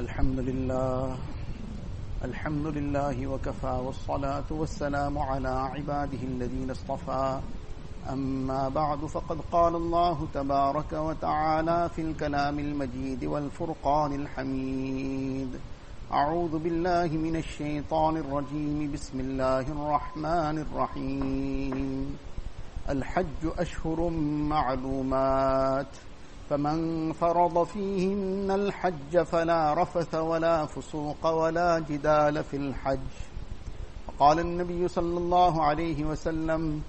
الحمد لله الحمد لله وكفى والصلاة والسلام على عباده الذين اصطفى. أما بعد فقد قال الله تبارك وتعالى في الكلام المجيد والفرقان الحميد. أعوذ بالله من الشيطان الرجيم. بسم الله الرحمن الرحيم. الحج أشهر معلومات. فمن فرض فيهن الحج فلا رفث ولا فسوق ولا جدال في الحج. وقال النبي صلى الله عليه وسلم،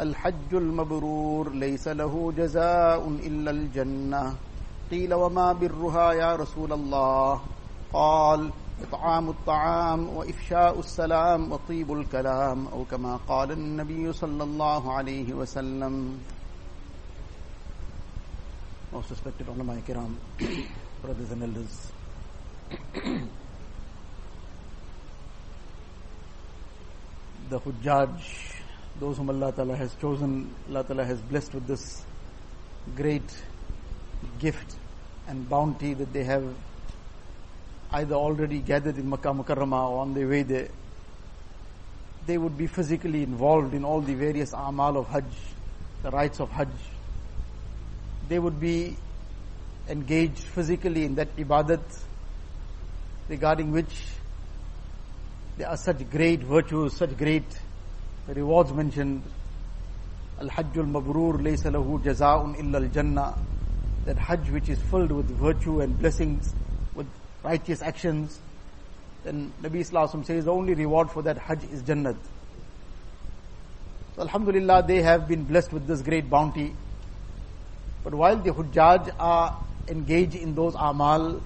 الحج المبرور ليس له جزاء إلا الجنة. قيل، وما برها يا رسول الله؟ قال، إطعام الطعام وإفشاء السلام وطيب الكلام، أو كما قال النبي صلى الله عليه وسلم. Most respected ulama kiram, brothers and elders. the Hujjaj, those whom Allah Ta'ala has chosen, Allah Ta'ala has blessed with this great gift and bounty that they have either already gathered in Makkah Mukarramah or on their way there. They would be physically involved in all the various amal of Hajj, the rites of Hajj. They would be engaged physically in that ibadat regarding which there are such great virtues, such great rewards mentioned. Al-Hajjul Mabrur laysa lahu jaza'un illa al-Jannah. That Hajj which is filled with virtue and blessings, with righteous actions. Then Nabi Wasallam says the only reward for that Hajj is Jannat. So Alhamdulillah they have been blessed with this great bounty. But while the Hujjaj are engaged in those amal,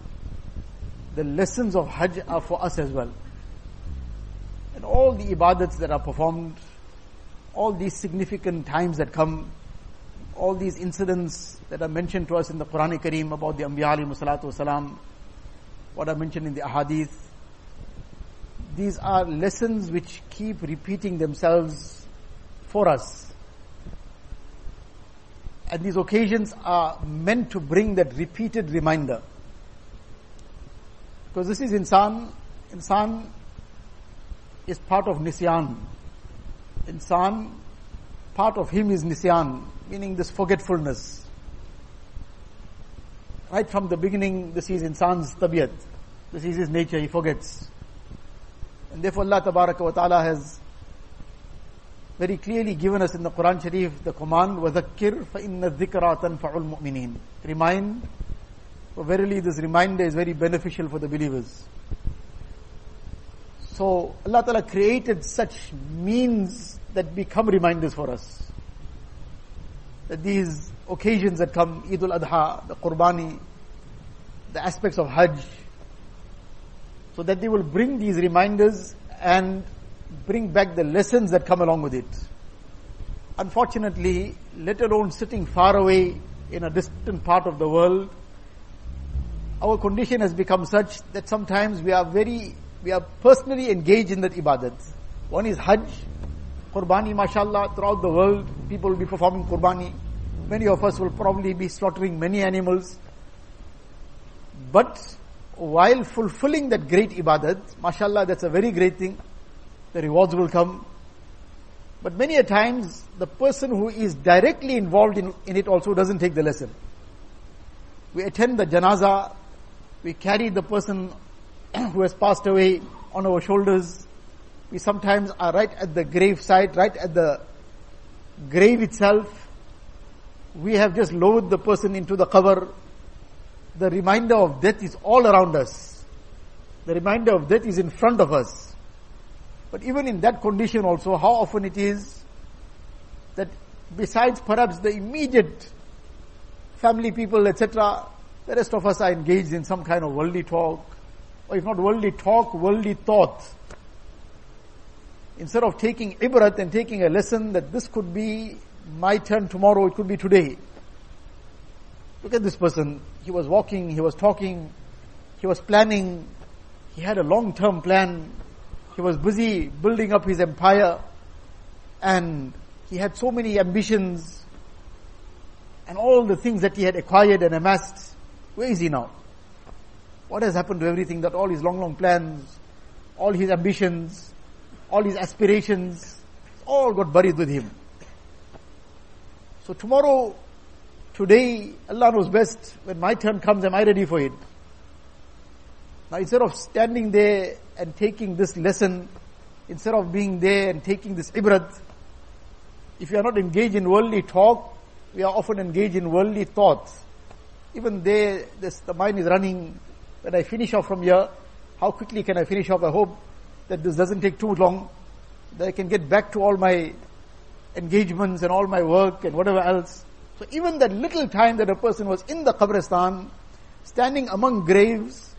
the lessons of Hajj are for us as well. And all the ibadats that are performed, all these significant times that come, all these incidents that are mentioned to us in the Quran Kareem about the Anbiya alayhi salatu wasalam, what are mentioned in the Ahadith, these are lessons which keep repeating themselves for us. And these occasions are meant to bring that repeated reminder. Because this is insan, insan is part of nisyan. Insan, part of him is nisyan, meaning this forgetfulness. Right from the beginning, this is insan's tabiyat. This is his nature, he forgets. And therefore Allah wa ta'ala has very clearly given us in the Quran Sharif the command, وَذَكِّرْ فَإِنَّ الذِّكْرَى تَنْفَعُ الْمُؤْمِنِينَ Remind, for verily this reminder is very beneficial for the believers. So Allah Ta'ala created such means that become reminders for us. That these occasions that come, Eid al-Adha, the Qurbani, the aspects of Hajj, so that they will bring these reminders and bring back the lessons that come along with it. Unfortunately, let alone sitting far away in a distant part of the world, our condition has become such that sometimes we are very, we are personally engaged in that ibadat. One is Hajj, Qurbani, mashallah, throughout the world, people will be performing Qurbani. Many of us will probably be slaughtering many animals. But while fulfilling that great ibadat, mashallah, that's a very great thing the rewards will come. But many a times, the person who is directly involved in, in it also doesn't take the lesson. We attend the janaza, we carry the person who has passed away on our shoulders. We sometimes are right at the grave site, right at the grave itself. We have just lowered the person into the cover. The reminder of death is all around us. The reminder of death is in front of us. But even in that condition also, how often it is that besides perhaps the immediate family people, etc., the rest of us are engaged in some kind of worldly talk, or if not worldly talk, worldly thought. Instead of taking ibrat and taking a lesson that this could be my turn tomorrow, it could be today. Look at this person. He was walking, he was talking, he was planning, he had a long-term plan, he was busy building up his empire and he had so many ambitions and all the things that he had acquired and amassed. Where is he now? What has happened to everything that all his long, long plans, all his ambitions, all his aspirations, all got buried with him. So tomorrow, today, Allah knows best, when my turn comes, am I ready for it? Now instead of standing there and taking this lesson, instead of being there and taking this ibrat, if you are not engaged in worldly talk, we are often engaged in worldly thoughts. Even there, this, the mind is running. When I finish off from here, how quickly can I finish off? I hope that this doesn't take too long, that I can get back to all my engagements and all my work and whatever else. So even that little time that a person was in the Qabristan, standing among graves,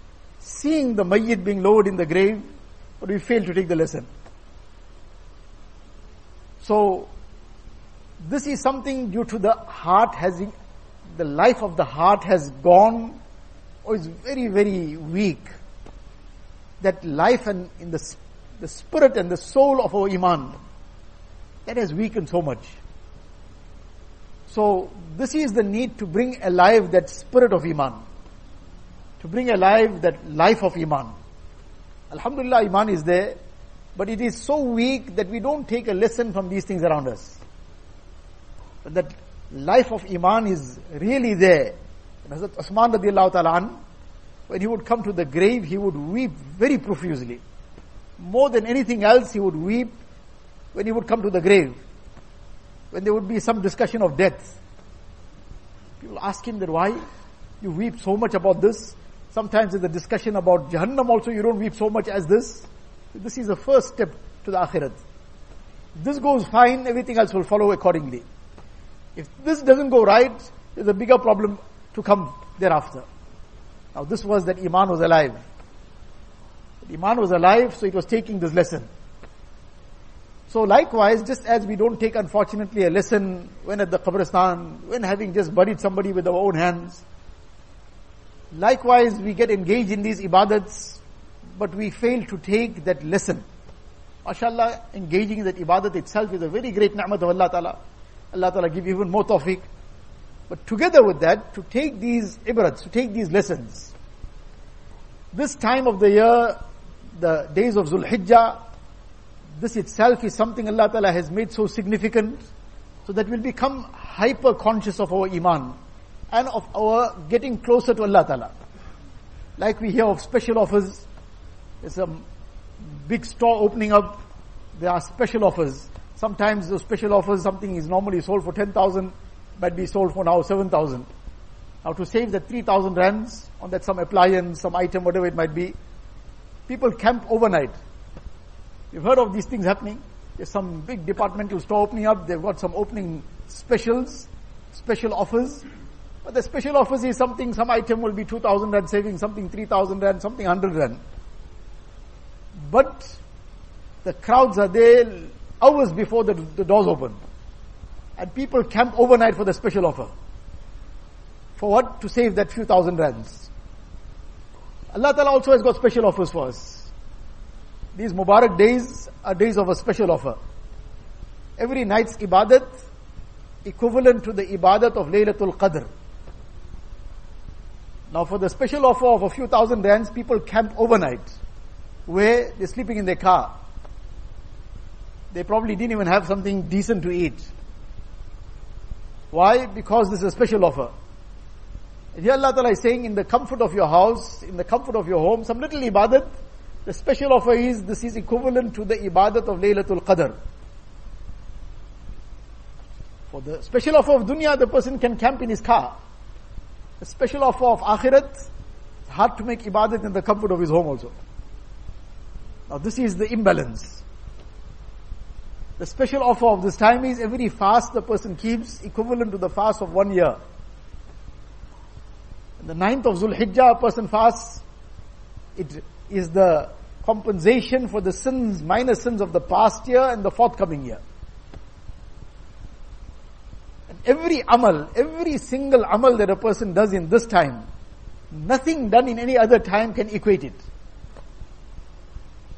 seeing the mayyit being lowered in the grave, but we fail to take the lesson. So, this is something due to the heart has, the life of the heart has gone, or is very, very weak. That life and in the, the spirit and the soul of our iman, that has weakened so much. So, this is the need to bring alive that spirit of iman. To bring alive that life of iman. Alhamdulillah, iman is there, but it is so weak that we don't take a lesson from these things around us. But that life of iman is really there. And Hazrat Usman radiallahu ta'ala when he would come to the grave, he would weep very profusely. More than anything else, he would weep when he would come to the grave. When there would be some discussion of death. People ask him that why you weep so much about this. Sometimes in the discussion about Jahannam also you don't weep so much as this. This is the first step to the Akhirat. This goes fine, everything else will follow accordingly. If this doesn't go right, there's a bigger problem to come thereafter. Now this was that Iman was alive. Iman was alive, so it was taking this lesson. So likewise, just as we don't take unfortunately a lesson when at the Qabristan, when having just buried somebody with our own hands, likewise we get engaged in these ibadats but we fail to take that lesson. MashaAllah, engaging in that ibadat itself is a very great ni'mat of Allah Ta'ala. Allah Ta'ala give even more tawfiq. But together with that, to take these ibrats, to take these lessons. This time of the year, the days of Zulhijjah, this itself is something Allah Ta'ala has made so significant, so that we'll become hyper conscious of our iman and of our getting closer to Allah Ta'ala. Like we hear of special offers, there's a big store opening up. There are special offers. Sometimes the special offers, something is normally sold for 10,000, might be sold for now 7,000. Now to save the 3,000 rands on that some appliance, some item, whatever it might be, people camp overnight. You've heard of these things happening. There's some big departmental store opening up. They've got some opening specials, special offers. But the special offers is something, some item will be 2,000 rand saving, something 3,000 rand, something 100 rand. But the crowds are there hours before the, the doors open. And people camp overnight for the special offer. For what? To save that few thousand rands. Allah Ta'ala also has got special offers for us. These Mubarak days are days of a special offer. Every night's ibadat equivalent to the ibadat of Laylatul Qadr. Now for the special offer of a few thousand rands, people camp overnight where they're sleeping in their car. They probably didn't even have something decent to eat. Why? Because this is a special offer. And here Allah Ta'ala is saying in the comfort of your house, in the comfort of your home, some little ibadat, the special offer is, this is equivalent to the ibadat of Laylatul Qadr. For the special offer of dunya, the person can camp in his car. The special offer of akhirat, hard to make ibadat in the comfort of his home also. Now this is the imbalance. The special offer of this time is every fast the person keeps equivalent to the fast of one year. the ninth of Zulhijjah a person fasts, it is the compensation for the sins, minor sins of the past year and the forthcoming year. Every amal, every single amal that a person does in this time, nothing done in any other time can equate it.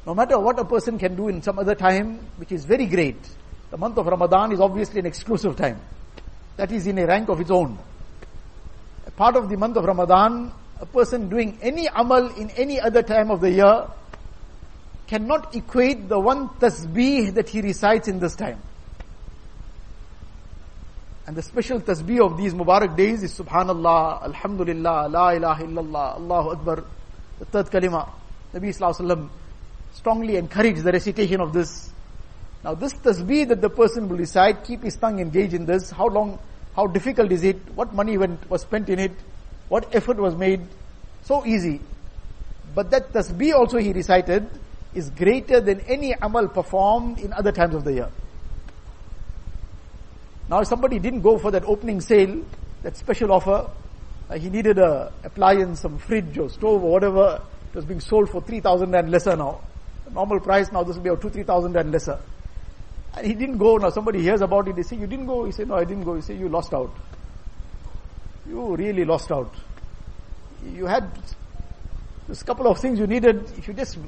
No matter what a person can do in some other time, which is very great, the month of Ramadan is obviously an exclusive time. That is in a rank of its own. A part of the month of Ramadan a person doing any amal in any other time of the year cannot equate the one tasbih that he recites in this time. And the special tasbih of these Mubarak days is Subhanallah, Alhamdulillah, La ilaha illallah, Allahu Akbar, the third kalima. Nabi Sallallahu strongly encouraged the recitation of this. Now this tasbih that the person will recite, keep his tongue engaged in this, how long, how difficult is it, what money went, was spent in it, what effort was made, so easy. But that tasbih also he recited is greater than any amal performed in other times of the year. Now if somebody didn't go for that opening sale, that special offer, uh, he needed a appliance, some fridge or stove or whatever, it was being sold for 3,000 and lesser now. The normal price now this will be about 2, 3,000 and lesser. And he didn't go. Now somebody hears about it, they say, you didn't go? He said, no, I didn't go. He said, you lost out. You really lost out. You had this couple of things you needed. If you just,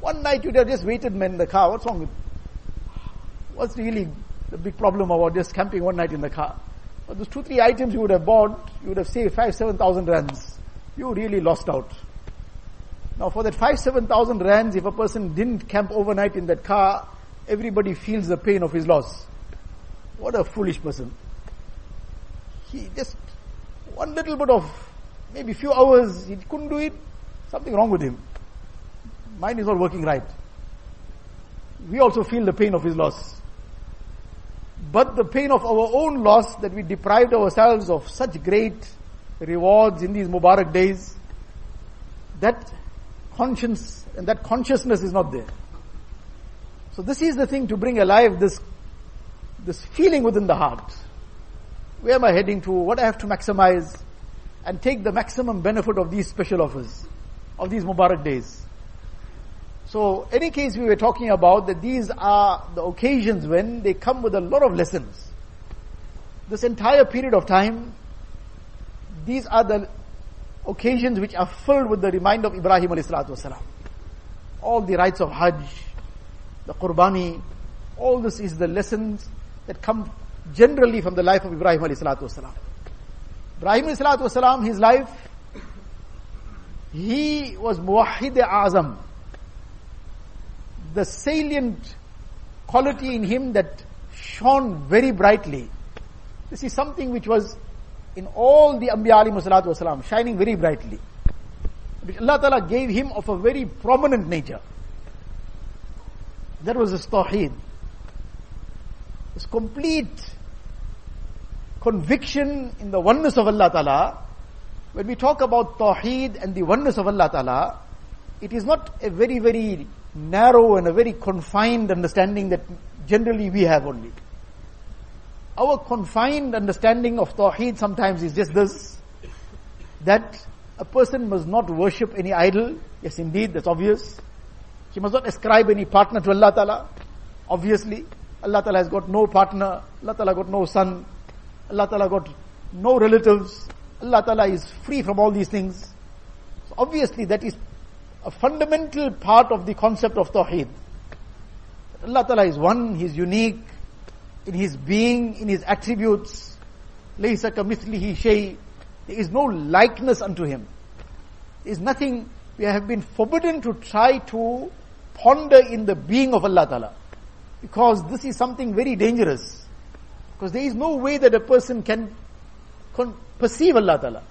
one night you'd have just waited men in the car. What's wrong with, what's really the big problem about just camping one night in the car? But those two, three items you would have bought, you would have saved five, seven thousand rands. You really lost out. Now for that five, seven thousand rands, if a person didn't camp overnight in that car, everybody feels the pain of his loss. What a foolish person. He just, one little bit of, maybe few hours, he couldn't do it, something wrong with him. Mind is not working right. We also feel the pain of his loss. But the pain of our own loss that we deprived ourselves of such great rewards in these Mubarak days, that conscience and that consciousness is not there. So this is the thing to bring alive this, this feeling within the heart. Where am I heading to? What I have to maximize and take the maximum benefit of these special offers, of these Mubarak days. So, any case we were talking about that these are the occasions when they come with a lot of lessons. This entire period of time, these are the occasions which are filled with the reminder of Ibrahim alayhi. All the rites of Hajj, the Qurbani, all this is the lessons that come generally from the life of Ibrahim alayhi salatu. Ibrahim alayhi salatu his life, he was muwahhid azam. The salient quality in him that shone very brightly. This is something which was in all the Anbiya wasalam, shining very brightly. Which Allah Ta'ala gave him of a very prominent nature. That was his tawheed. His complete conviction in the oneness of Allah Ta'ala. When we talk about tawheed and the oneness of Allah Ta'ala, it is not a very, very narrow and a very confined understanding that generally we have only. Our confined understanding of Tawheed sometimes is just this, that a person must not worship any idol. Yes, indeed, that's obvious. He must not ascribe any partner to Allah Ta'ala. Obviously, Allah Ta'ala has got no partner. Allah Ta'ala got no son. Allah Ta'ala got no relatives. Allah Ta'ala is free from all these things. So obviously that is a fundamental part of the concept of Tawheed. Allah Ta'ala is one, He is unique, in his being, in his attributes. لَيْسَ كَمِثْلِهِ شَيْءٍ There is no likeness unto him. There is nothing, we have been forbidden to try to ponder in the being of Allah Ta'ala. Because this is something very dangerous. Because there is no way that a person can, can perceive Allah Ta'ala.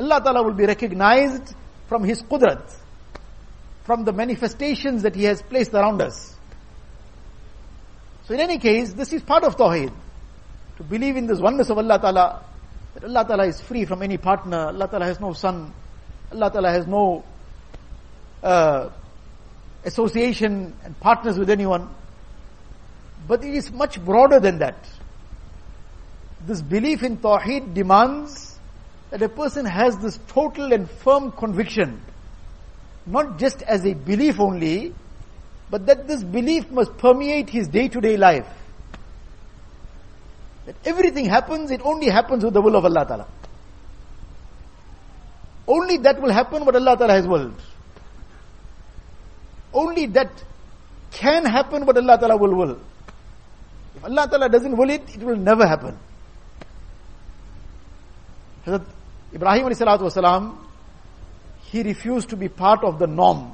Allah Ta'ala will be recognized from His qudrat, from the manifestations that He has placed around us. So in any case, this is part of Tawheed. To believe in this oneness of Allah Ta'ala, that Allah Ta'ala is free from any partner, Allah Ta'ala has no son, Allah Ta'ala has no uh, association and partners with anyone. But it is much broader than that. This belief in Tawheed demands that a person has this total and firm conviction, not just as a belief only, but that this belief must permeate his day-to-day life. That everything happens, it only happens with the will of Allah Ta'ala. Only that will happen what Allah Ta'ala has willed. Only that can happen what Allah Ta'ala will will. If Allah Ta'ala doesn't will it, it will never happen. Hazrat Ibrahim wasalam, he refused to be part of the norm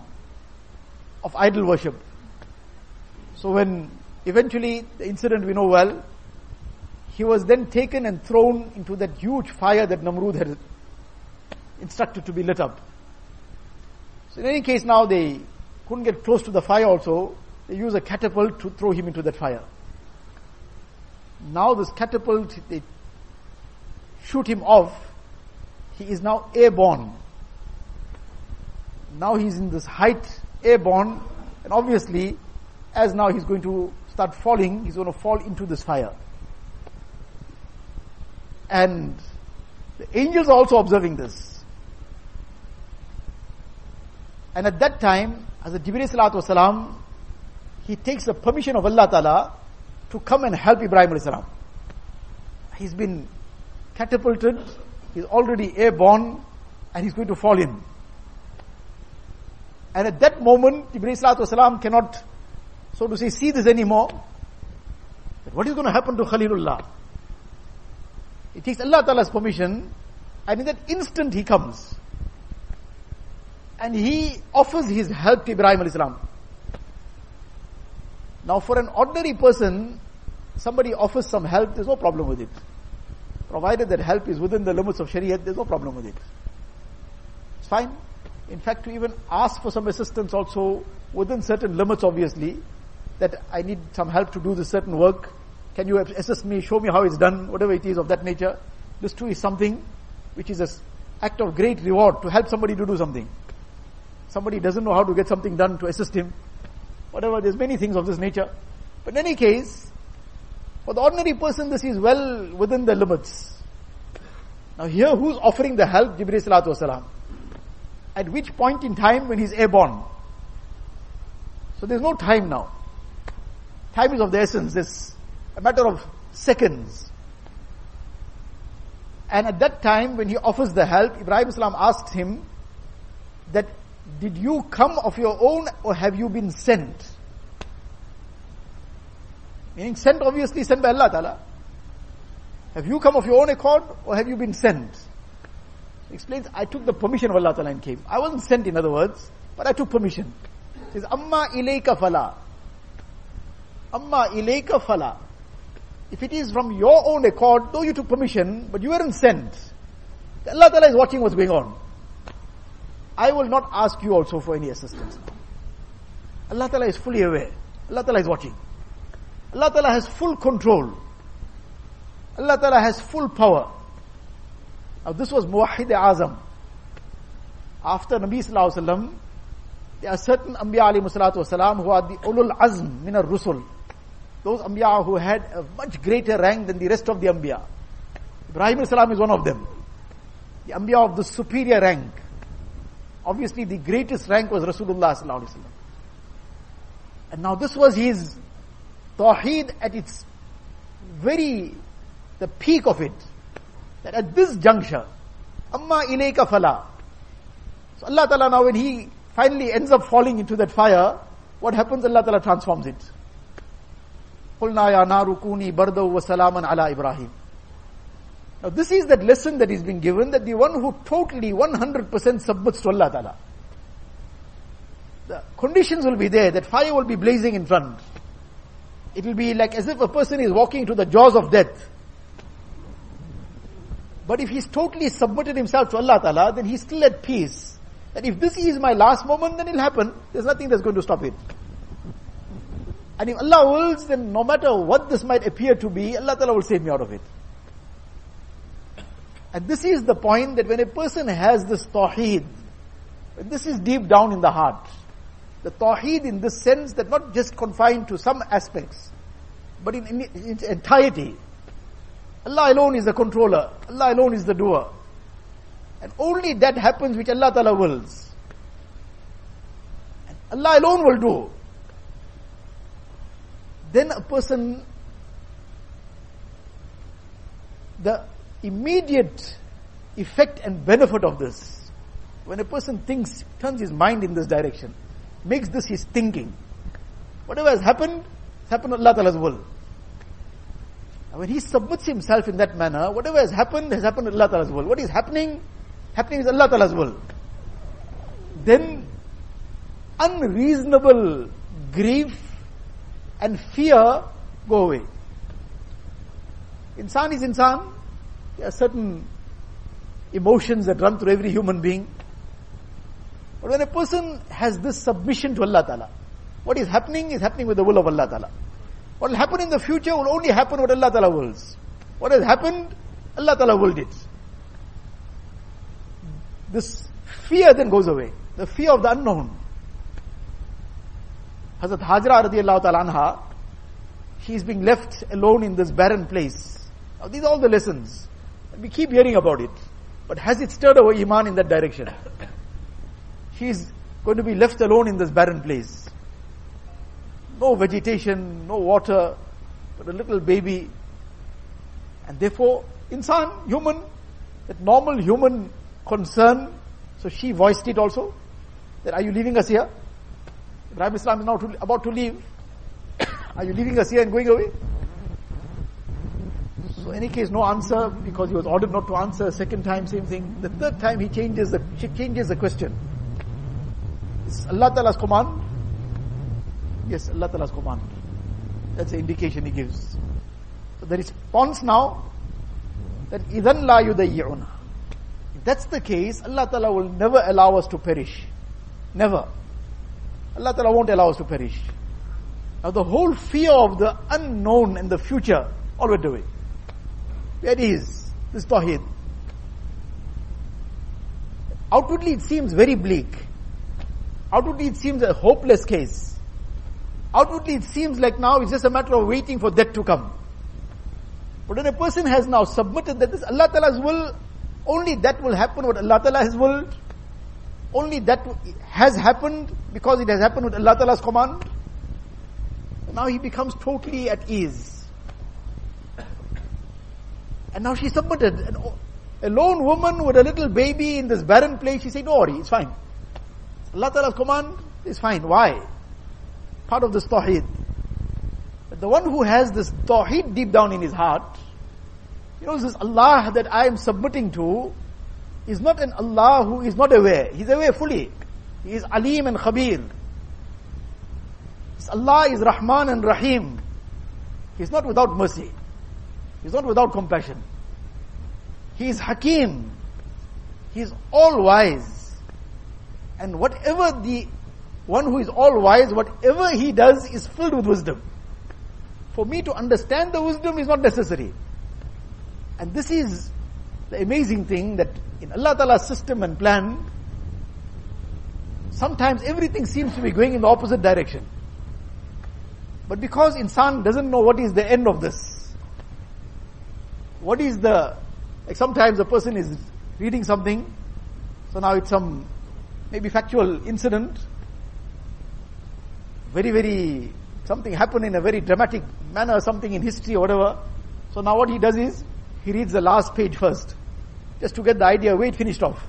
of idol worship. So when eventually the incident we know well, he was then taken and thrown into that huge fire that Namrud had instructed to be lit up. So in any case now they couldn't get close to the fire also, they use a catapult to throw him into that fire. Now this catapult, they shoot him off, he is now airborne. Now he's in this height, airborne, and obviously, as now he's going to start falling, he's going to fall into this fire. And the angels are also observing this. And at that time, as the Jibreel salatu wasalam, he takes the permission of Allah Ta'ala to come and help Ibrahim alayhi salam. He's been catapulted, he's already airborne, and he's going to fall in. And at that moment, Jibreel salatu cannot, so to say, see this anymore. But What is going to happen to Khalilullah? It takes Allah Ta'ala's permission, and in that instant he comes. And he offers his help to Ibrahim alayhi salam. Now for an ordinary person, somebody offers some help, there's no problem with it. Provided that help is within the limits of Shariah, there's no problem with it. It's fine. In fact, to even ask for some assistance also within certain limits obviously, that I need some help to do this certain work, can you assist me, show me how it's done, whatever it is of that nature. This too is something which is an act of great reward to help somebody to do something. Somebody doesn't know how to get something done to assist him. Whatever, there's many things of this nature. But in any case, for the ordinary person, this is well within the limits. Now here, who's offering the help? Jibreel salatu wasalam. At which point in time when he's airborne? So there's no time now. Time is of the essence. It's a matter of seconds. And at that time, when he offers the help, Ibrahim Islam asks him that, did you come of your own or have you been sent? Meaning sent obviously sent by Allah Ta'ala. Have you come of your own accord or have you been sent? Explains, I took the permission of Allah Ta'ala and came. I wasn't sent in other words, but I took permission. He says, Amma ilayka fala. Amma ilayka fala. If it is from your own accord, though you took permission, but you weren't sent, Allah Ta'ala is watching what's going on. I will not ask you also for any assistance. Allah Ta'ala is fully aware. Allah Ta'ala is watching. Allah Ta'ala has full control. Allah Ta'ala has full power. Now this was Muwahid Azam. After Nabi Sallallahu Alaihi Wasallam, there are certain Anbiya alayhi salatu wasalam who are the ulul azm min rusul those Anbiya who had a much greater rank than the rest of the Anbiya. Ibrahim salam is one of them. The Anbiya of the superior rank. Obviously the greatest rank was Rasulullah sallallahu wasallam. And now this was his Tawheed at its very, the peak of it. That at this juncture, Amma ilayka fala. So Allah Ta'ala now when he finally ends up falling into that fire, what happens? Allah Ta'ala transforms it. قُلْنَا يَا نَارُ كُونِي بَرْدًا وَسَلَامًا عَلَى إِبْرَاهِيمَ Now this is that lesson that is being given that the one who totally 100% submits to Allah Ta'ala. The conditions will be there, that fire will be blazing in front. It will be like as if a person is walking to the jaws of death. But if he's totally submitted himself to Allah Ta'ala, then he's still at peace. And if this is my last moment, then it'll happen. There's nothing that's going to stop it. And if Allah wills, then no matter what this might appear to be, Allah Ta'ala will save me out of it. And this is the point that when a person has this tawheed, this is deep down in the heart. The tawheed in this sense that not just confined to some aspects, but in, in, its entirety. Allah alone is the controller. Allah alone is the doer. And only that happens which Allah Ta'ala wills. And Allah alone will do then a person, the immediate effect and benefit of this, when a person thinks, turns his mind in this direction, makes this his thinking, whatever has happened, has happened Allah Ta'ala's will. And when he submits himself in that manner, whatever has happened, has happened Allah Ta'ala's will. What is happening, happening is Allah Ta'ala's will. then unreasonable grief and fear go away. Insan is insan. There are certain emotions that run through every human being. But when a person has this submission to Allah Ta'ala, what is happening is happening with the will of Allah Ta'ala. What will happen in the future will only happen what Allah Ta'ala wills. What has happened, Allah Ta'ala willed it. This fear then goes away. The fear of the unknown. Hazrat Hajra radiallahu ta'ala anha, she is being left alone in this barren place. Now these are all the lessons. We keep hearing about it. But has it stirred our iman in that direction? She is going to be left alone in this barren place. No vegetation, no water, but a little baby. And therefore, insan, human, that normal human concern, so she voiced it also, that are you leaving us here? Ibrahim Islam is now to, about to leave. Are you leaving us here and going away? So any case, no answer because he was ordered not to answer. Second time, same thing. The third time, he changes the she changes the question. Is Allah Ta'ala's command? Yes, Allah Ta'ala's command. That's the indication he gives. So the response now that idan la yudayyuna. If that's the case, Allah Ta'ala will never allow us to perish. Never. Allah Ta'ala won't allow us to perish. Now the whole fear of the unknown and the future all went away. Where is this Tawheed? Outwardly it seems very bleak. Outwardly it seems a hopeless case. Outwardly it seems like now it's just a matter of waiting for death to come. But when a person has now submitted that this Allah Ta'ala's will, only that will happen what Allah Ta'ala has willed. Only that has happened because it has happened with Allah Ta'ala's command. Now he becomes totally at ease. And now she submitted. A lone woman with a little baby in this barren place, she said, don't worry, it's fine. Allah Ta'ala's command is fine. Why? Part of this tawheed. But the one who has this tawheed deep down in his heart, you know, this Allah that I am submitting to is not an Allah who is not aware. He's aware fully. He is Alim and Khabir. His Allah is Rahman and Rahim. He's not without mercy. He's not without compassion. He is Hakim. He is all wise. And whatever the one who is all wise, whatever he does is filled with wisdom. For me to understand the wisdom is not necessary. And this is the amazing thing that in Allah Ta'ala's system and plan, sometimes everything seems to be going in the opposite direction. But because insan doesn't know what is the end of this, what is the, like sometimes a person is reading something, so now it's some maybe factual incident, very, very, something happened in a very dramatic manner, something in history or whatever. So now what he does is, he reads the last page first, just to get the idea where it finished off.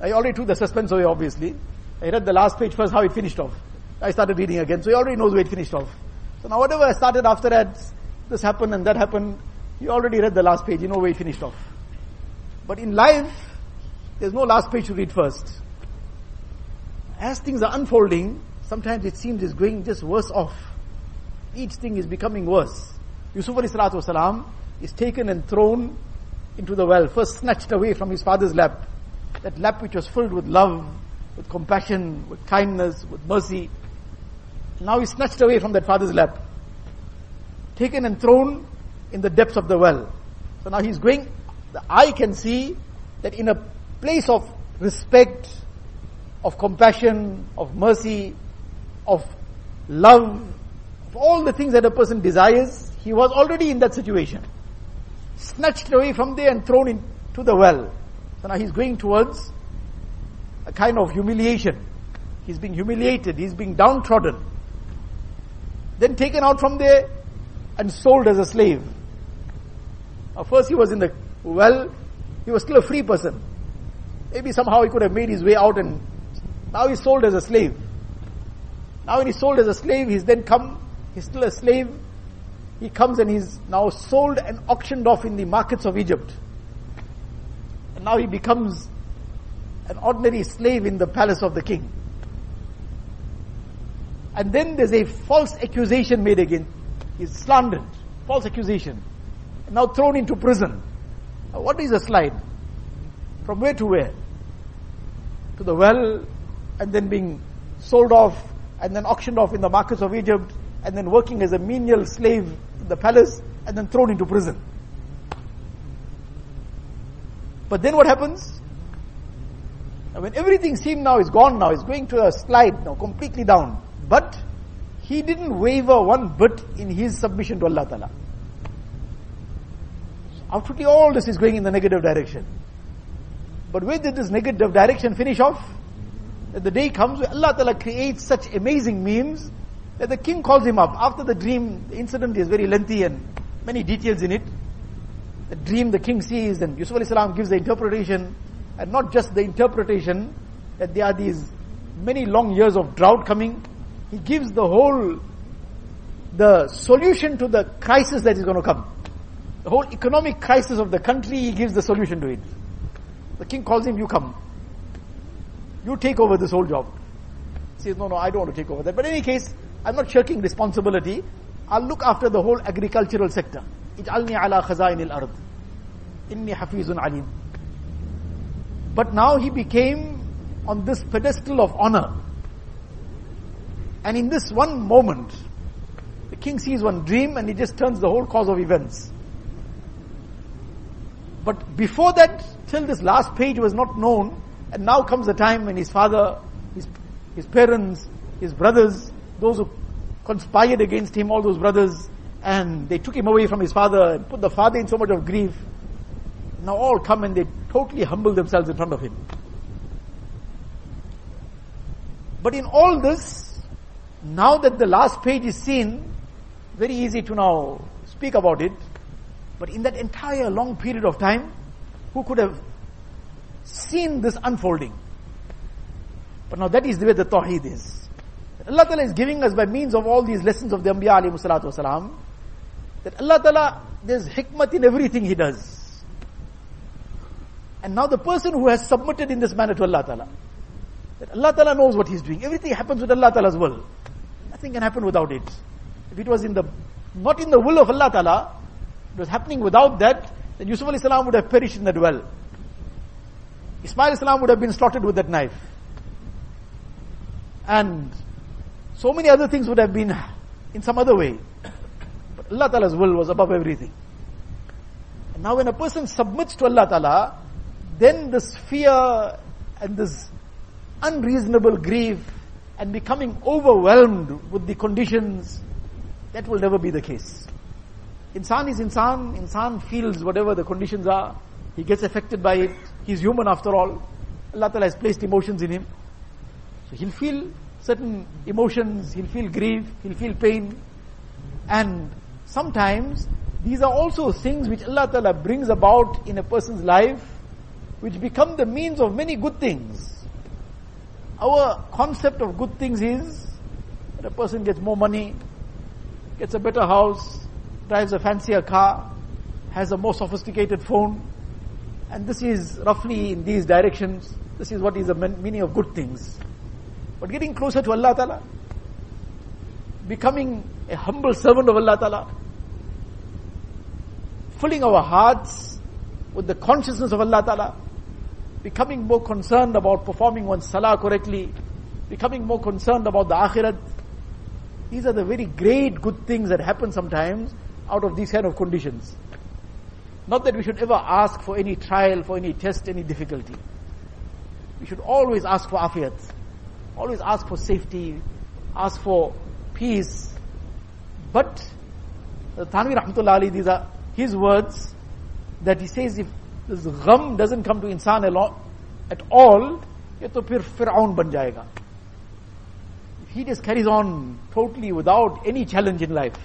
I already took the suspense away, obviously. I read the last page first, how it finished off. I started reading again, so he already knows where it finished off. So now whatever I started after that, this happened and that happened, he already read the last page, you know where it finished off. But in life, there's no last page to read first. As things are unfolding, sometimes it seems it's going just worse off. Each thing is becoming worse. Yusuf wasalam is taken and thrown into the well, first snatched away from his father's lap. That lap which was filled with love, with compassion, with kindness, with mercy. Now he's snatched away from that father's lap. Taken and thrown in the depths of the well. So now he's going, the eye can see that in a place of respect, of compassion, of mercy, of love, of all the things that a person desires, he was already in that situation. Snatched away from there and thrown into the well. So now he's going towards a kind of humiliation. He's being humiliated, he's being downtrodden. Then taken out from there and sold as a slave. Now first he was in the well, he was still a free person. Maybe somehow he could have made his way out and now he's sold as a slave. Now when he's sold as a slave, he's then come, he's still a slave. He comes and he's now sold and auctioned off in the markets of Egypt. And now he becomes an ordinary slave in the palace of the king. And then there's a false accusation made against. He's slandered. False accusation. And Now thrown into prison. What is a slide? From where to where? To the well, and then being sold off, and then auctioned off in the markets of Egypt, and then working as a menial slave in the palace, and then thrown into prison. But then what happens? when everything seemed now is gone now, is going to a slide now, completely down. But he didn't waver one bit in his submission to Allah Ta'ala. Outwardly all this is going in the negative direction. But where did this negative direction finish off? That the day comes where Allah Ta'ala creates such amazing memes that the king calls him up. After the dream, the incident is very lengthy and many details in it. The dream the king sees and Yusuf salam gives the interpretation and not just the interpretation that there are these many long years of drought coming. He gives the whole, the solution to the crisis that is going to come. The whole economic crisis of the country, he gives the solution to it. The king calls him, you come. You take over this whole job. He says, no, no, I don't want to take over that. But in any case, I'm not shirking responsibility. I'll look after the whole agricultural sector. اجعلني على خزائن الأرض إني حفيظ عليم but now he became on this pedestal of honor. And in this one moment, the king sees one dream and he just turns the whole course of events. But before that, till this last page was not known, and now comes the time when his father, his, his parents, his brothers, those who conspired against him, all those brothers, and they took him away from his father and put the father in so much of grief. Now all come and they totally humble themselves in front of him. But in all this, now that the last page is seen, very easy to now speak about it. But in that entire long period of time, who could have seen this unfolding? But now that is the way the Tawheed is. Allah Ta'ala is giving us by means of all these lessons of the Anbiya alayhi salatu wasalam, that Allah Ta'ala, there's hikmat in everything He does. And now the person who has submitted in this manner to Allah Ta'ala, that Allah Ta'ala knows what He's doing. Everything happens with Allah Ta'ala's will. Nothing can happen without it. If it was in the, not in the will of Allah Ta'ala, it was happening without that, then Yusuf alayhi salam would have perished in that well. Ismail salam would have been slaughtered with that knife. And so many other things would have been in some other way. But Allah Ta'ala's will was above everything. And now when a person submits to Allah Ta'ala, then this fear and this unreasonable grief and becoming overwhelmed with the conditions, that will never be the case. Insan is insan, insan feels whatever the conditions are, he gets affected by it, he's human after all. Allah Ta'ala has placed emotions in him. So he'll feel certain emotions, he'll feel grief, he'll feel pain. And sometimes these are also things which Allah Ta'ala brings about in a person's life which become the means of many good things. Our concept of good things is that a person gets more money, gets a better house, drives a fancier car, has a more sophisticated phone, and this is roughly in these directions. This is what is the meaning of good things. But getting closer to Allah Ta'ala, becoming a humble servant of Allah Ta'ala, filling our hearts with the consciousness of Allah Ta'ala, becoming more concerned about performing one's salah correctly, becoming more concerned about the akhirat. These are the very great good things that happen sometimes out of these kind of conditions. Not that we should ever ask for any trial, for any test, any difficulty. We should always ask for afiyat, always ask for safety, ask for peace. But uh, Thanvi Rahmatullah alayh, these are his words that he says if this gham doesn't come to insan at all, to तो फिर फिरआउन बन If he just carries on totally without any challenge in life.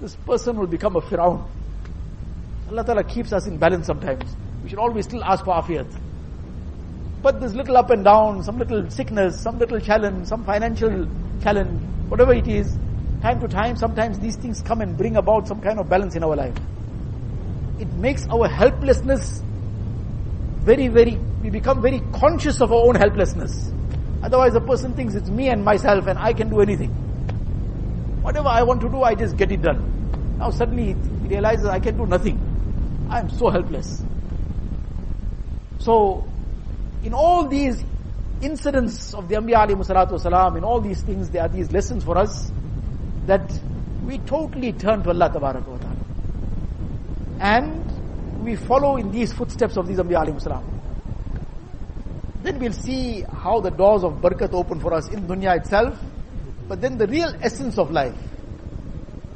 This person will become a Firaun. Allah Ta'ala keeps us in balance sometimes. We should always still ask for afiyat. But this little up and down, some little sickness, some little challenge, some financial challenge, whatever it is, time to time, sometimes these things come and bring about some kind of balance in our life it makes our helplessness very, very we become very conscious of our own helplessness. Otherwise a person thinks it's me and myself and I can do anything. Whatever I want to do, I just get it done. Now suddenly he realizes I can do nothing. I am so helpless. So, in all these incidents of the Anbiya alayhi salatu salam, in all these things, there are these lessons for us that we totally turn to Allah ta'ala. And we follow in these footsteps of these Anbiya alayhi salam. Then we'll see how the doors of barakat open for us in dunya itself, but then the real essence of life,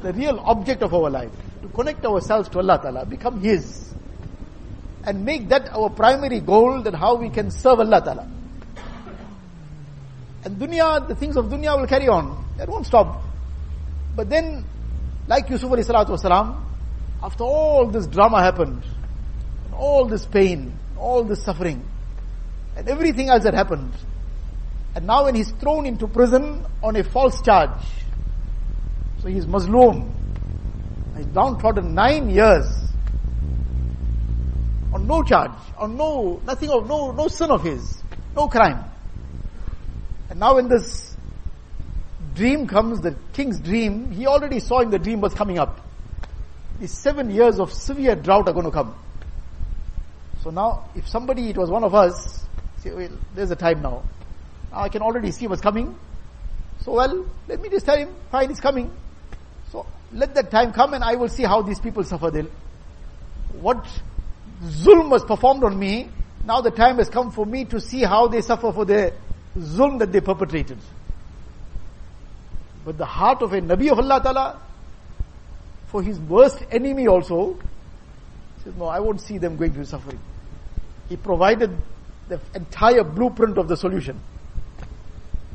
the real object of our life, to connect ourselves to Allah Ta'ala, become His. And make that our primary goal, that how we can serve Allah Ta'ala. And dunya, the things of dunya will carry on. It won't stop. But then, like Yusuf alayhi salatu after all this drama happened, all this pain, all this suffering, and everything else that happened, and now when he's thrown into prison on a false charge, so he's Muslim, he's downtrodden nine years, on no charge, on no, nothing of, no, no sin of his, no crime. And now when this dream comes, the king's dream, he already saw in the dream what's coming up. These seven years of severe drought are going to come. So now, if somebody, it was one of us, say, well, there's a time. Now I can already see what's coming. So well, let me just tell him, fine, it's coming. So let that time come and I will see how these people suffer. They'll, what zulm was performed on me, now the time has come for me to see how they suffer for their zulm that they perpetrated. But the heart of a Nabi of Allah Ta'ala, for his worst enemy also, says, no, I won't see them going through suffering. He provided the entire blueprint of the solution.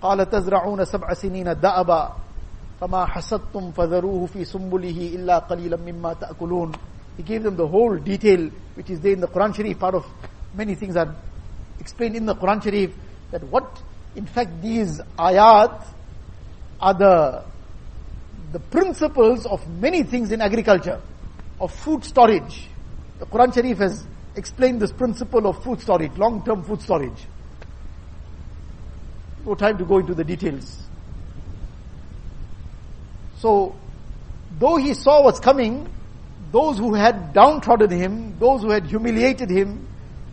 قال تزرعون سبع سنين دأبا فما حسدتم فذروه في سنبله إلا قليلا مما تأكلون He gave them the whole detail which is there in the Quran Sharif. Part of many things are explained in the Quran Sharif that what in fact these ayat are the, the principles of many things in agriculture, of food storage. The Quran Sharif has explained this principle of food storage, long-term food storage. No time to go into the details. So, though he saw what's coming, those who had downtrodden him, those who had humiliated him,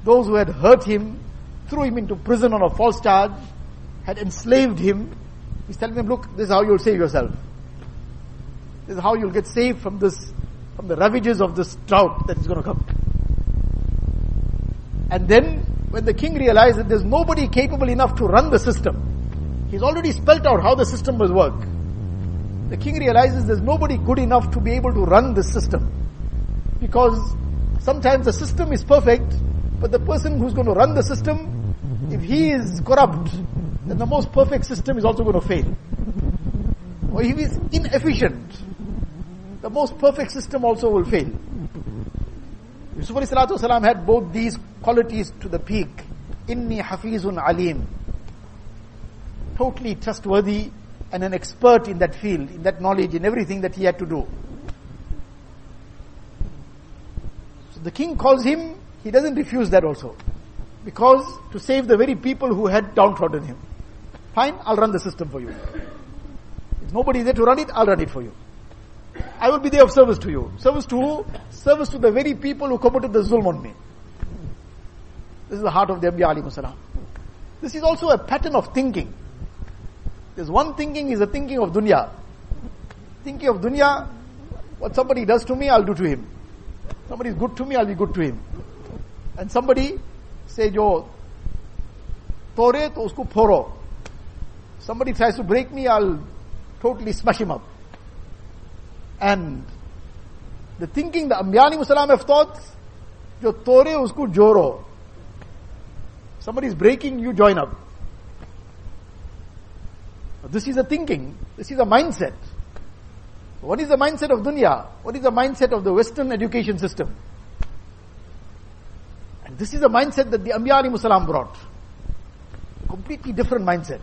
those who had hurt him, threw him into prison on a false charge, had enslaved him. He's telling them, look, this is how you'll save yourself. This is how you'll get saved from this, from the ravages of this drought that is going to come. And then, when the king realized that there's nobody capable enough to run the system, he's already spelt out how the system will work. The king realizes there's nobody good enough to be able to run the system. Because sometimes the system is perfect, but the person who's going to run the system, if he is corrupt, then the most perfect system is also going to fail. Or if he is inefficient, the most perfect system also will fail. Yusuf salatu had both these qualities to the peak. Inni hafizun alim. Totally trustworthy and an expert in that field, in that knowledge, in everything that he had to do. So the king calls him, he doesn't refuse that also. Because to save the very people who had downtrodden him. Fine, I'll run the system for you. If nobody is there to run it, I'll run it for you. I will be there of service to you. Service to who? Service to the very people who committed the zulm on me. This is the heart of the Anbiya salam. This is also a pattern of thinking. There's one thinking is a thinking of dunya. Thinking of dunya, what somebody does to me, I'll do to him. Somebody is good to me, I'll be good to him. And somebody say jo tore to usko phoro. Somebody tries to break me, I'll totally smash him up. And the thinking the Anbiya alayhimus salam have thought, jo tore usko joro. Somebody is breaking, you join up. This is a thinking. This is a mindset. What is the mindset of dunya? What is the mindset of the Western education system? And this is the mindset that the Anbiya alayhimus salam brought. Completely different mindset.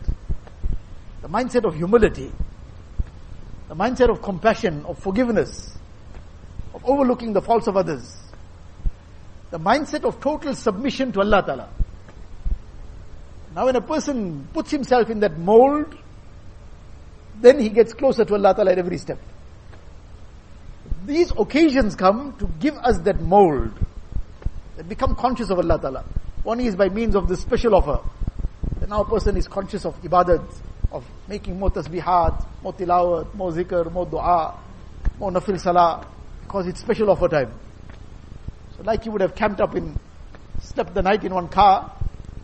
The mindset of humility. The mindset of compassion, of forgiveness, of overlooking the faults of others. The mindset of total submission to Allah Ta'ala. Now when a person puts himself in that mold, then he gets closer to Allah Ta'ala at every step. These occasions come to give us that mold, that become conscious of Allah Ta'ala. One is by means of this special offer. That now a person is conscious of ibadat, of making more tasbihat, more tilawat, more zikr, more dua, more nafil salah, because it's special offer time. So like you would have camped up in, slept the night in one car,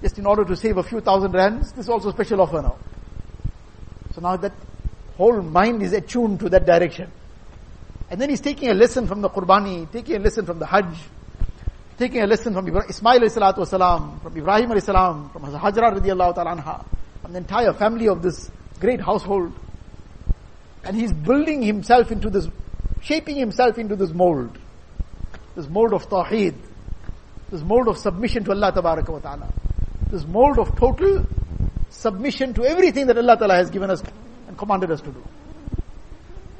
just in order to save a few thousand rands, this is also special offer now. So now that whole mind is attuned to that direction. And then he's taking a lesson from the Qurbani, taking a lesson from the Hajj, taking a lesson from Ismail wasalam, from Ibrahim salam, from Hajra radiallahu ta'ala anha, from the entire family of this great household. And he's building himself into this, shaping himself into this mold. This mold of tawheed. This mold of submission to Allah tabaraka ta'ala. This mold of total submission to everything that Allah ta'ala has given us commanded us to do.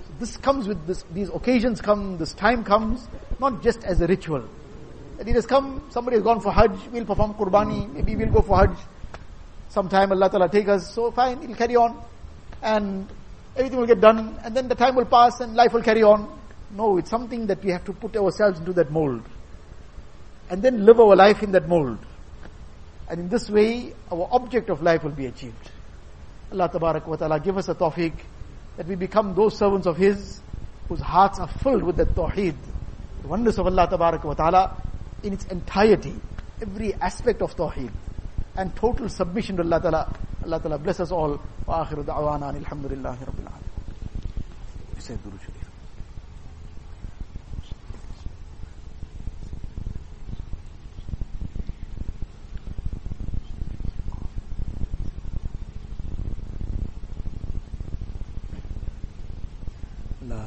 So this comes with this, these occasions come, this time comes, not just as a ritual. That it has come, somebody has gone for Hajj, we'll perform Qurbani, maybe we'll go for Hajj. Sometime Allah Ta'ala take us, so fine, it'll carry on. And everything will get done, and then the time will pass and life will carry on. No, it's something that we have to put ourselves into that mold. And then live our life in that mold. And in this way, our object of life will be achieved. Allah wa ta'ala give us a tawfiq that we become those servants of His whose hearts are filled with that tawheed, the oneness of Allah wa ta'ala in its entirety, every aspect of tawheed and total submission to Allah ta'ala. Allah ta'ala bless us all. Wa akhiru da'wana alhamdulillahi rabbil alamin.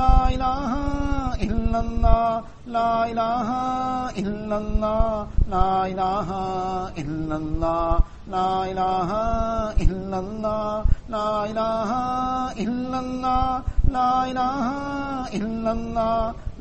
لا إله إلا الله، لا إله إلا الله، لا إله إلا الله، لا إله إلا الله، لا إله إلا الله، لا إله إلا الله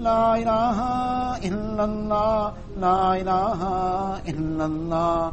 لا إله إلا الله لا إله إلا الله.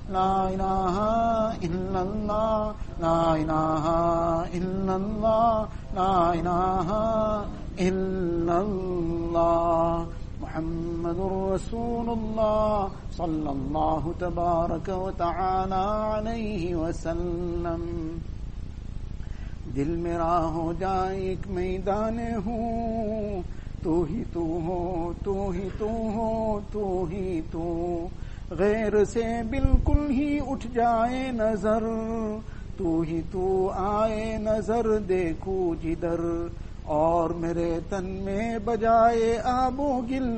لا إله إلا الله، لا إله إلا الله، لا إله إلا الله. محمد رسول الله صلى الله تبارك وتعالى عليه وسلم. دل میرا ہو جائے ایک میدان ہوں تو ہی تو ہو، تو ہی تو ہو، تو ہی تو غیر سے بالکل ہی اٹھ جائے نظر، تو ہی تو آئے نظر دیکھو جدر۔ اور میرے تن میں بجائے آب و گل،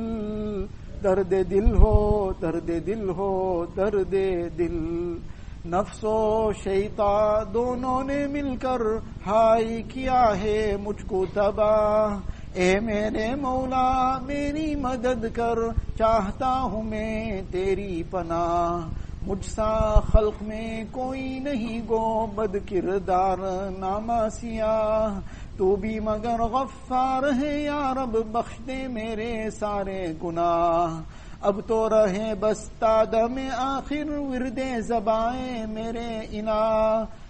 درد دل ہو، درد دل ہو، درد دل۔ نفس و شیتا دونوں نے مل کر ہائی کیا ہے مجھ کو تباہ۔ اے میرے مولا، میری مدد کر، چاہتا ہوں میں تیری پناہ۔ مجھ سا خلق میں کوئی نہیں گو، بد کردار ناما سیاہ۔ تو بھی مگر غفار ہے یا رب، بخش دے میرے سارے گناہ۔ اب تو رہے بستاد میں آخر، ورد زبائیں میرے انا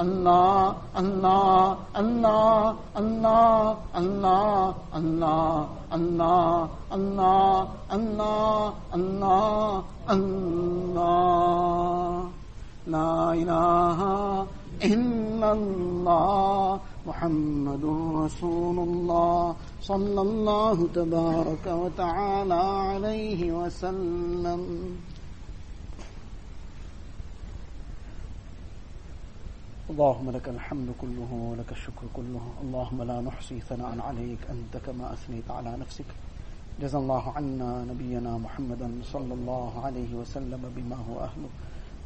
اللہ اللہ اللہ اللہ اللہ اللہ اللہ اللہ اللہ. اللہ اللہ اللہ محمد رسول اللہ صلی اللہ تبارک و تعالی علیہ وسلم اللهم لك الحمد كله ولك الشكر كله. اللهم لا نحصي ثناء عليك أنت كما أثنيت على نفسك. جزا الله عنا نبينا محمدا صلى الله عليه وسلم بما هو أهله.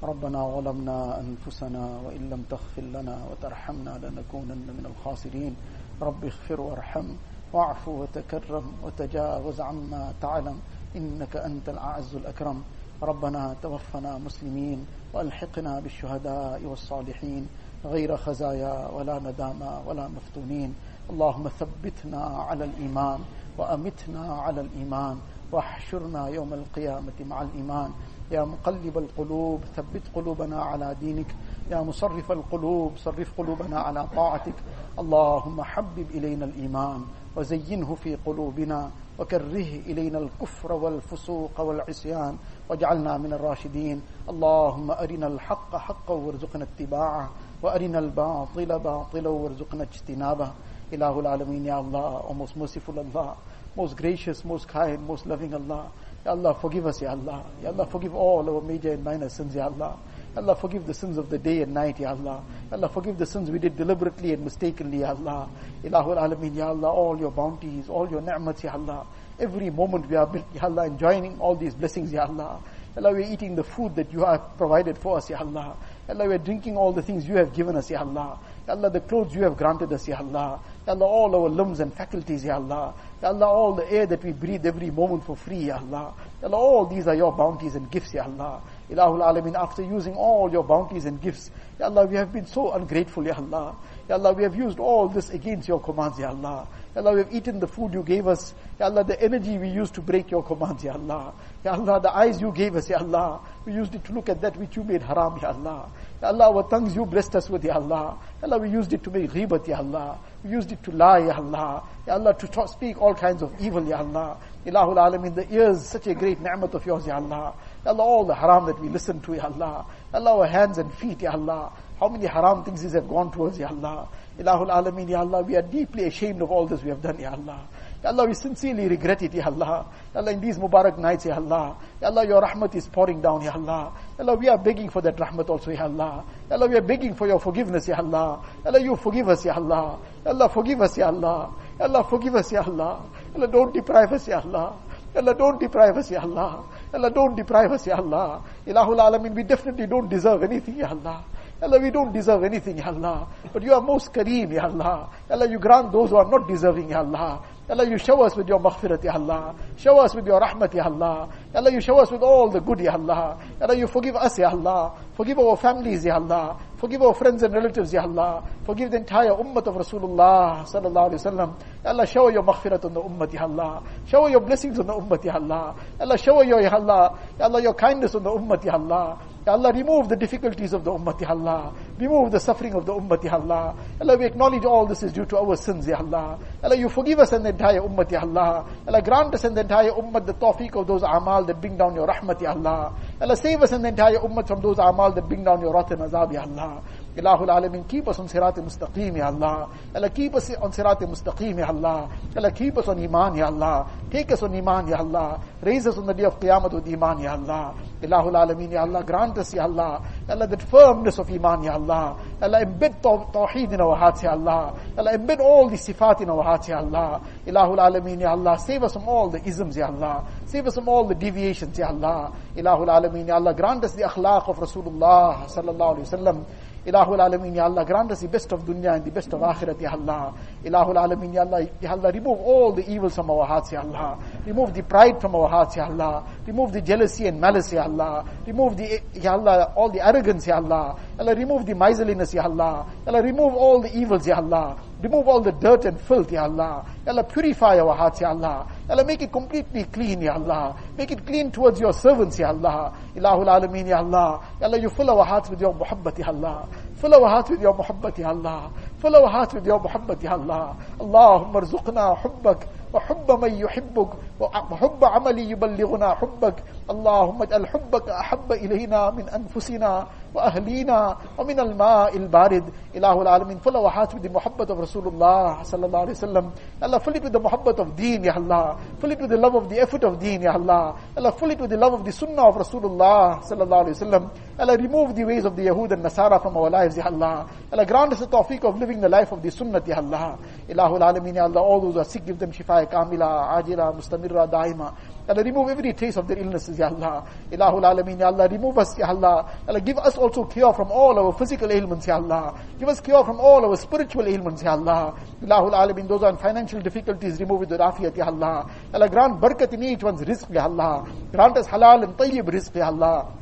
ربنا ظلمنا أنفسنا وإن لم تغفر لنا وترحمنا لنكونن من الخاسرين. رب اغفر وارحم واعف وتكرم وتجاوز عما تعلم. إنك أنت الأعز الأكرم. ربنا توفنا مسلمين وألحقنا بالشهداء والصالحين. غير خزايا ولا ندامى ولا مفتونين. اللهم ثبتنا على الإيمان وأمتنا على الإيمان واحشرنا يوم القيامة مع الإيمان. يا مقلب القلوب ثبت قلوبنا على دينك. يا مصرف القلوب صرف قلوبنا على طاعتك. اللهم حبب إلينا الإيمان وزينه في قلوبنا وكره إلينا الكفر والفسوق والعصيان. واجعلنا من الراشدين. اللهم أرنا الحق حقا وارزقنا اتباعه. وأرنا الباطل باطلا وارزقنا اجتنابه إله العالمين Ya Allah, O most merciful Allah, most gracious, most kind, most loving Allah. Ya Allah, forgive us, Ya Allah. Ya Allah, forgive all our major and minor sins, Ya Allah. Ya Allah, forgive the sins of the day and night, Ya Allah. Ya Allah, forgive the sins we did deliberately and mistakenly, Ya Allah. Ilahul Alameen, Ya Allah, all your bounties, all your ni'mats, Ya Allah. Every moment we are, Ya Allah, enjoying all these blessings, Ya Allah. Ya Allah, we are eating the food that you have provided for us, Ya Allah. Allah, we are drinking all the things you have given us, Ya Allah. Ya Allah, the clothes you have granted us, Ya Allah. Ya Allah, all our limbs and faculties, Ya Allah. Ya Allah, all the air that we breathe every moment for free, Ya Allah. Ya Allah, all these are your bounties and gifts, Ya Allah. Ilahul Alamin, after using all your bounties and gifts, Ya Allah, we have been so ungrateful, Ya Allah. Ya Allah, we have used all this against your commands, Ya Allah. Ya Allah, we have eaten the food you gave us. Ya Allah, the energy we used to break your commands, Ya Allah. Ya Allah, the eyes you gave us, Ya Allah. We used it to look at that which you made haram, Ya Allah. Ya Allah, our tongues you blessed us with, Ya Allah. Ya Allah, we used it to make ghibat, Ya Allah. We used it to lie, Ya Allah. Ya Allah, to talk, speak all kinds of evil, Ya Allah. Ilahul Alamin, the ears, such a great ni'mat of yours, Ya Allah. Ya Allah, all the haram that we listen to, Ya Allah. Ya Allah, our hands and feet, Ya Allah. How many haram things these have gone towards, Ya Allah. Ilahul Alamin, Ya Allah, we are deeply ashamed of all this we have done, Ya Allah. Ya Allah, we sincerely regret it, Ya Allah. Ya Allah, in these Mubarak nights, Ya Allah. Ya Allah, your rahmat is pouring down, Ya Allah. Ya Allah, we are begging for that rahmat also, Ya Allah. Ya Allah, we are begging for your forgiveness, Ya Allah. Ya Allah, you forgive us, Ya Allah. Ya Allah, forgive us, Ya Allah. Ya Allah, forgive us, Ya Allah. Ya Allah, don't deprive us, Ya Allah. Ya Allah, don't deprive us, Ya Allah. Ya Allah, don't deprive us, Ya Allah. Ilahul Alamin, we definitely don't deserve anything, Ya Allah. Allah, we don't deserve anything, Ya Allah. But you are most Kareem, Ya Allah. Allah, you grant those who are not deserving, Ya Allah. Allah, you show us with your maghfirat, Ya Allah. Show us with your rahmat, Ya Allah. Allah, you show us with all the good, Ya Allah. Allah, you forgive us, Ya Allah. Forgive our families, Ya Allah. Forgive our friends and relatives, Ya Allah. Forgive the entire ummah of Rasulullah sallallahu alaihi wasallam. Allah, shower your maghfirat on the ummah, Ya Allah. Shower your blessings on the ummah, Ya Allah. Allah, shower your, Ya Allah. Allah, your kindness on the ummah, Ya Allah. Ya Allah, remove the difficulties of the ummah, Allah. Remove the suffering of the ummah, Allah. Allah, we acknowledge all this is due to our sins, Ya Allah. Allah, you forgive us and the entire ummah, Allah. Allah, grant us and the entire ummah the tawfiq of those amal that bring down your rahmat, Allah. Allah, save us and the entire ummah from those amal that bring down your wrath and azab, Ya Allah. Ilahul Alamin, keep us on Sirat Mustaqim, Ya Allah. Allah, keep us on Sirat Mustaqim, Ya Allah. Allah, keep us on Iman, Ya Allah. Take us on Iman, Ya Allah. Raise us on the day of Qiyamah with Iman, Ya Allah. Ilahul Alamin, Ya Allah. Grant us, Ya Allah. Allah, that firmness of Iman, Ya Allah. Allah, embed Tawheed in our hearts, Ya Allah. Allah, embed all the sifat in our hearts, Ya Allah. Ilahul Alamin, Ya Allah. Save us from all the isms, Ya Allah. Save us from all the deviations, Ya Allah. Ilahul Alamin, Ya Allah. Grant us the akhlaq of Rasulullah, sallallahu alayhi wa sallam. Ilahul Alameen, Ya Allah, grant us the best of dunya and the best of akhirat, Ya Allah. Ilahul Alameen, Ya Allah, Ya Allah, remove all the evils from our hearts, Ya Allah. Remove the pride from our hearts, Ya Allah. Remove the jealousy and malice, Ya Allah. Remove the, Ya Allah, all the arrogance, Ya Allah. Allah, remove the miserliness, Ya Allah. Allah, remove all the evils, Ya Allah. Remove all the dirt and filth, Ya Allah. Allah, purify our hearts, Ya Allah. Allah, make it completely clean, Ya Allah. Make it clean towards your servants, Ya Allah. Ilahul Alameen, Ya Allah. Allah, you fill our hearts with your muhabbat, Ya Allah. Fill our hearts with your muhabbat, Ya Allah. Fill our hearts with your muhabbat, Ya Allah. Allahumma arzuqna hubbak. وحب من يحبك وحب عمل يبلغنا حبك. اللهم اجعل حبك أحب إلينا من أنفسنا. وأهلينا ومن الماء البارد إله العالمين fill our hearts with the muhabbat of Rasulullah sallallahu alaihi wasallam Allah fill it with the muhabbat of deen Ya Allah fill it with the love of the effort of deen Ya Allah Allah fill it with the love of the sunnah of Rasulullah sallallahu alaihi wasallam Allah remove the ways of the Yahud and Nasara from our lives Ya Allah Allah grant us the tawfiq of living the life of the sunnah Ya Allah Ilahul Alameen Ya Allah all those who are sick give them shifa kamila ajila mustamirra daima Allah remove every trace of their illnesses, Ya Allah. Ilahul Alameen, Ya Allah. Remove us, Ya Allah. Allah, give us also cure from all our physical ailments, Ya Allah. Give us cure from all our spiritual ailments, Ya Allah. Ilahul Alameen, those on financial difficulties, remove it with afiyat, Ya Allah. Allah, grant barakat in each one's rizq, Ya Allah. Grant us halal and tayyib rizq, Ya Allah.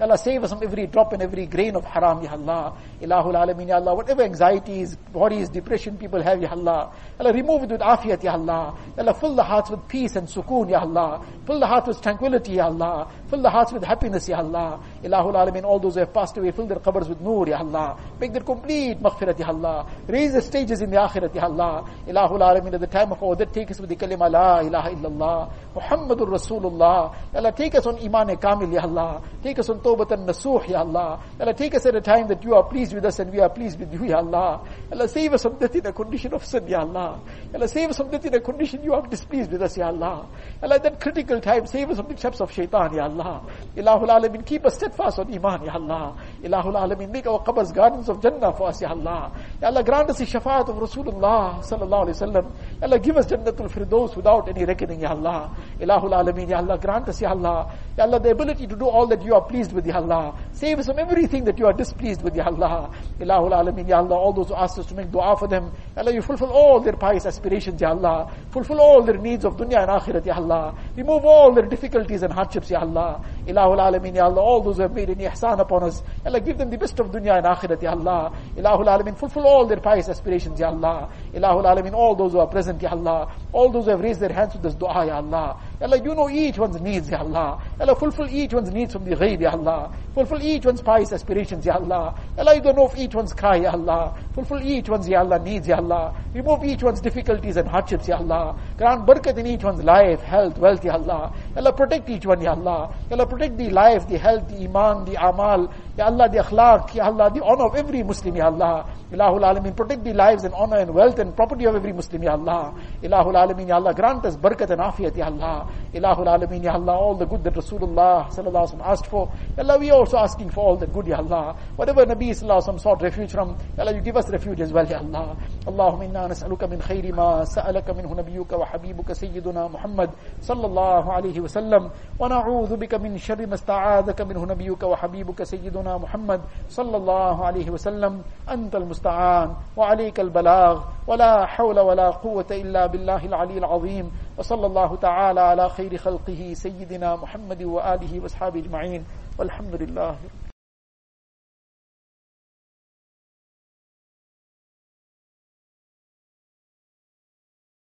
Allah, save us from every drop and every grain of haram, Ya Allah. Ilahul Alameen, Ya Allah. Whatever anxieties, worries, depression people have, Ya Allah. Allah, remove it with afiyat, Ya Allah. Allah, fill the hearts with peace and sukoon, Ya Allah. Fill the hearts with tranquility, Ya Allah. Fill the hearts with happiness, Ya Allah. Ilahul Alamin, all those who have passed away, fill their qabrs with nur, Ya Allah. Make their complete maghfirat, Ya Allah. Raise the stages in the akhirat, Ya Allah. Ilahul Alamin, at the time of our death, take us with the kalima La ilaha illallah. Muhammadur Rasulullah. Ya Allah, take us on Iman Kamil, Ya Allah. Take us on Tawbatan Nasuh, Ya Allah. Ya Allah, take us at a time that you are pleased with us and we are pleased with you, Ya Allah. Allah, save us from death in a condition of sin, Ya Allah. Allah, save us from death in a condition you are displeased with us, Ya Allah. Allah, at that critical time, save us from the traps of shaitan, Ya Allah. Ilahul Alamin, keep us steadfast on Iman, Ya Allah. Ilahul Alamin, make our qabrs gardens of Jannah for us, Ya Allah. Ya Allah, grant us the shafaat of Rasulullah, sallallahu alayhi wa sallam. Ya Allah, give us Jannatul Firdaus without any reckoning, Ya Allah. Ilahul Alamin, Ya Allah, grant us, Ya Allah. Ya Allah, the ability to do all that you are pleased with, Ya Allah. Save us from everything that you are displeased with, Ya Allah. Ilahul Alamin, Ya Allah, all those who ask us to make dua for them, Ya Allah, you fulfill all their pious aspirations, Ya Allah. Fulfill all their needs of dunya and akhirat, Ya Allah. Remove all their difficulties and hardships, Ya Allah. Ilahul Alamin, Ya Allah, all those who have made any ihsan upon us, Ya Allah, give them the best of dunya and akhirat, Ya Allah. Ilahul Alamin, fulfill all their pious aspirations, Ya Allah. Ilahul Alamin, all those who are present, Ya Allah. All those who have raised their hands with this dua, Ya Allah. Ya Allah, you know each one's needs, Ya Allah. Ya Allah, fulfill each one's needs from the ghaib, Ya Allah. Fulfill each one's pious aspirations, Ya Allah. Ya Allah, you don't know of each one's cry, Ya Allah. Fulfill each one's, Ya Allah, needs, Ya Allah. Remove each one's difficulties and hardships, Ya Allah. Grant barakat in each one's life, health, wealth, Ya Allah. Ya Allah, protect each one, Ya Allah. Ya Allah, protect the life, the health, the iman, the amal, Ya Allah, the akhlaq, Ya Allah, the honor of every Muslim, Ya Allah. Ilahul Alameen, protect the lives and honor and wealth and property of every Muslim, Ya Allah. Ilahul Alameen, Ya Allah, grant us barakat and afiyat, Ya Allah. Ilahul Alameen, Ya Allah, all the good that Rasulullah sallallahu alaihi asked for. Ya Allah, we are also asking for all the good, Ya Allah. Whatever Nabi sallallahu alaihi sought refuge from, Ya Allah, you give us refuge as well, Ya Allah. Allahumma inna nas'aluka min khayri ma sa'alaka minhu nabiyuka wa وحبيبك سيدنا محمد صلى الله عليه وسلم. ونعوذ بك من شر ما استعاذك منه نبيك وحبيبك سيدنا محمد صلى الله عليه وسلم. أنت المستعان وعليك البلاغ. ولا حول ولا قوة إلا بالله العلي العظيم. وصلى الله تعالى على خير خلقه سيدنا محمد وآله وأصحابه أجمعين. والحمد لله رب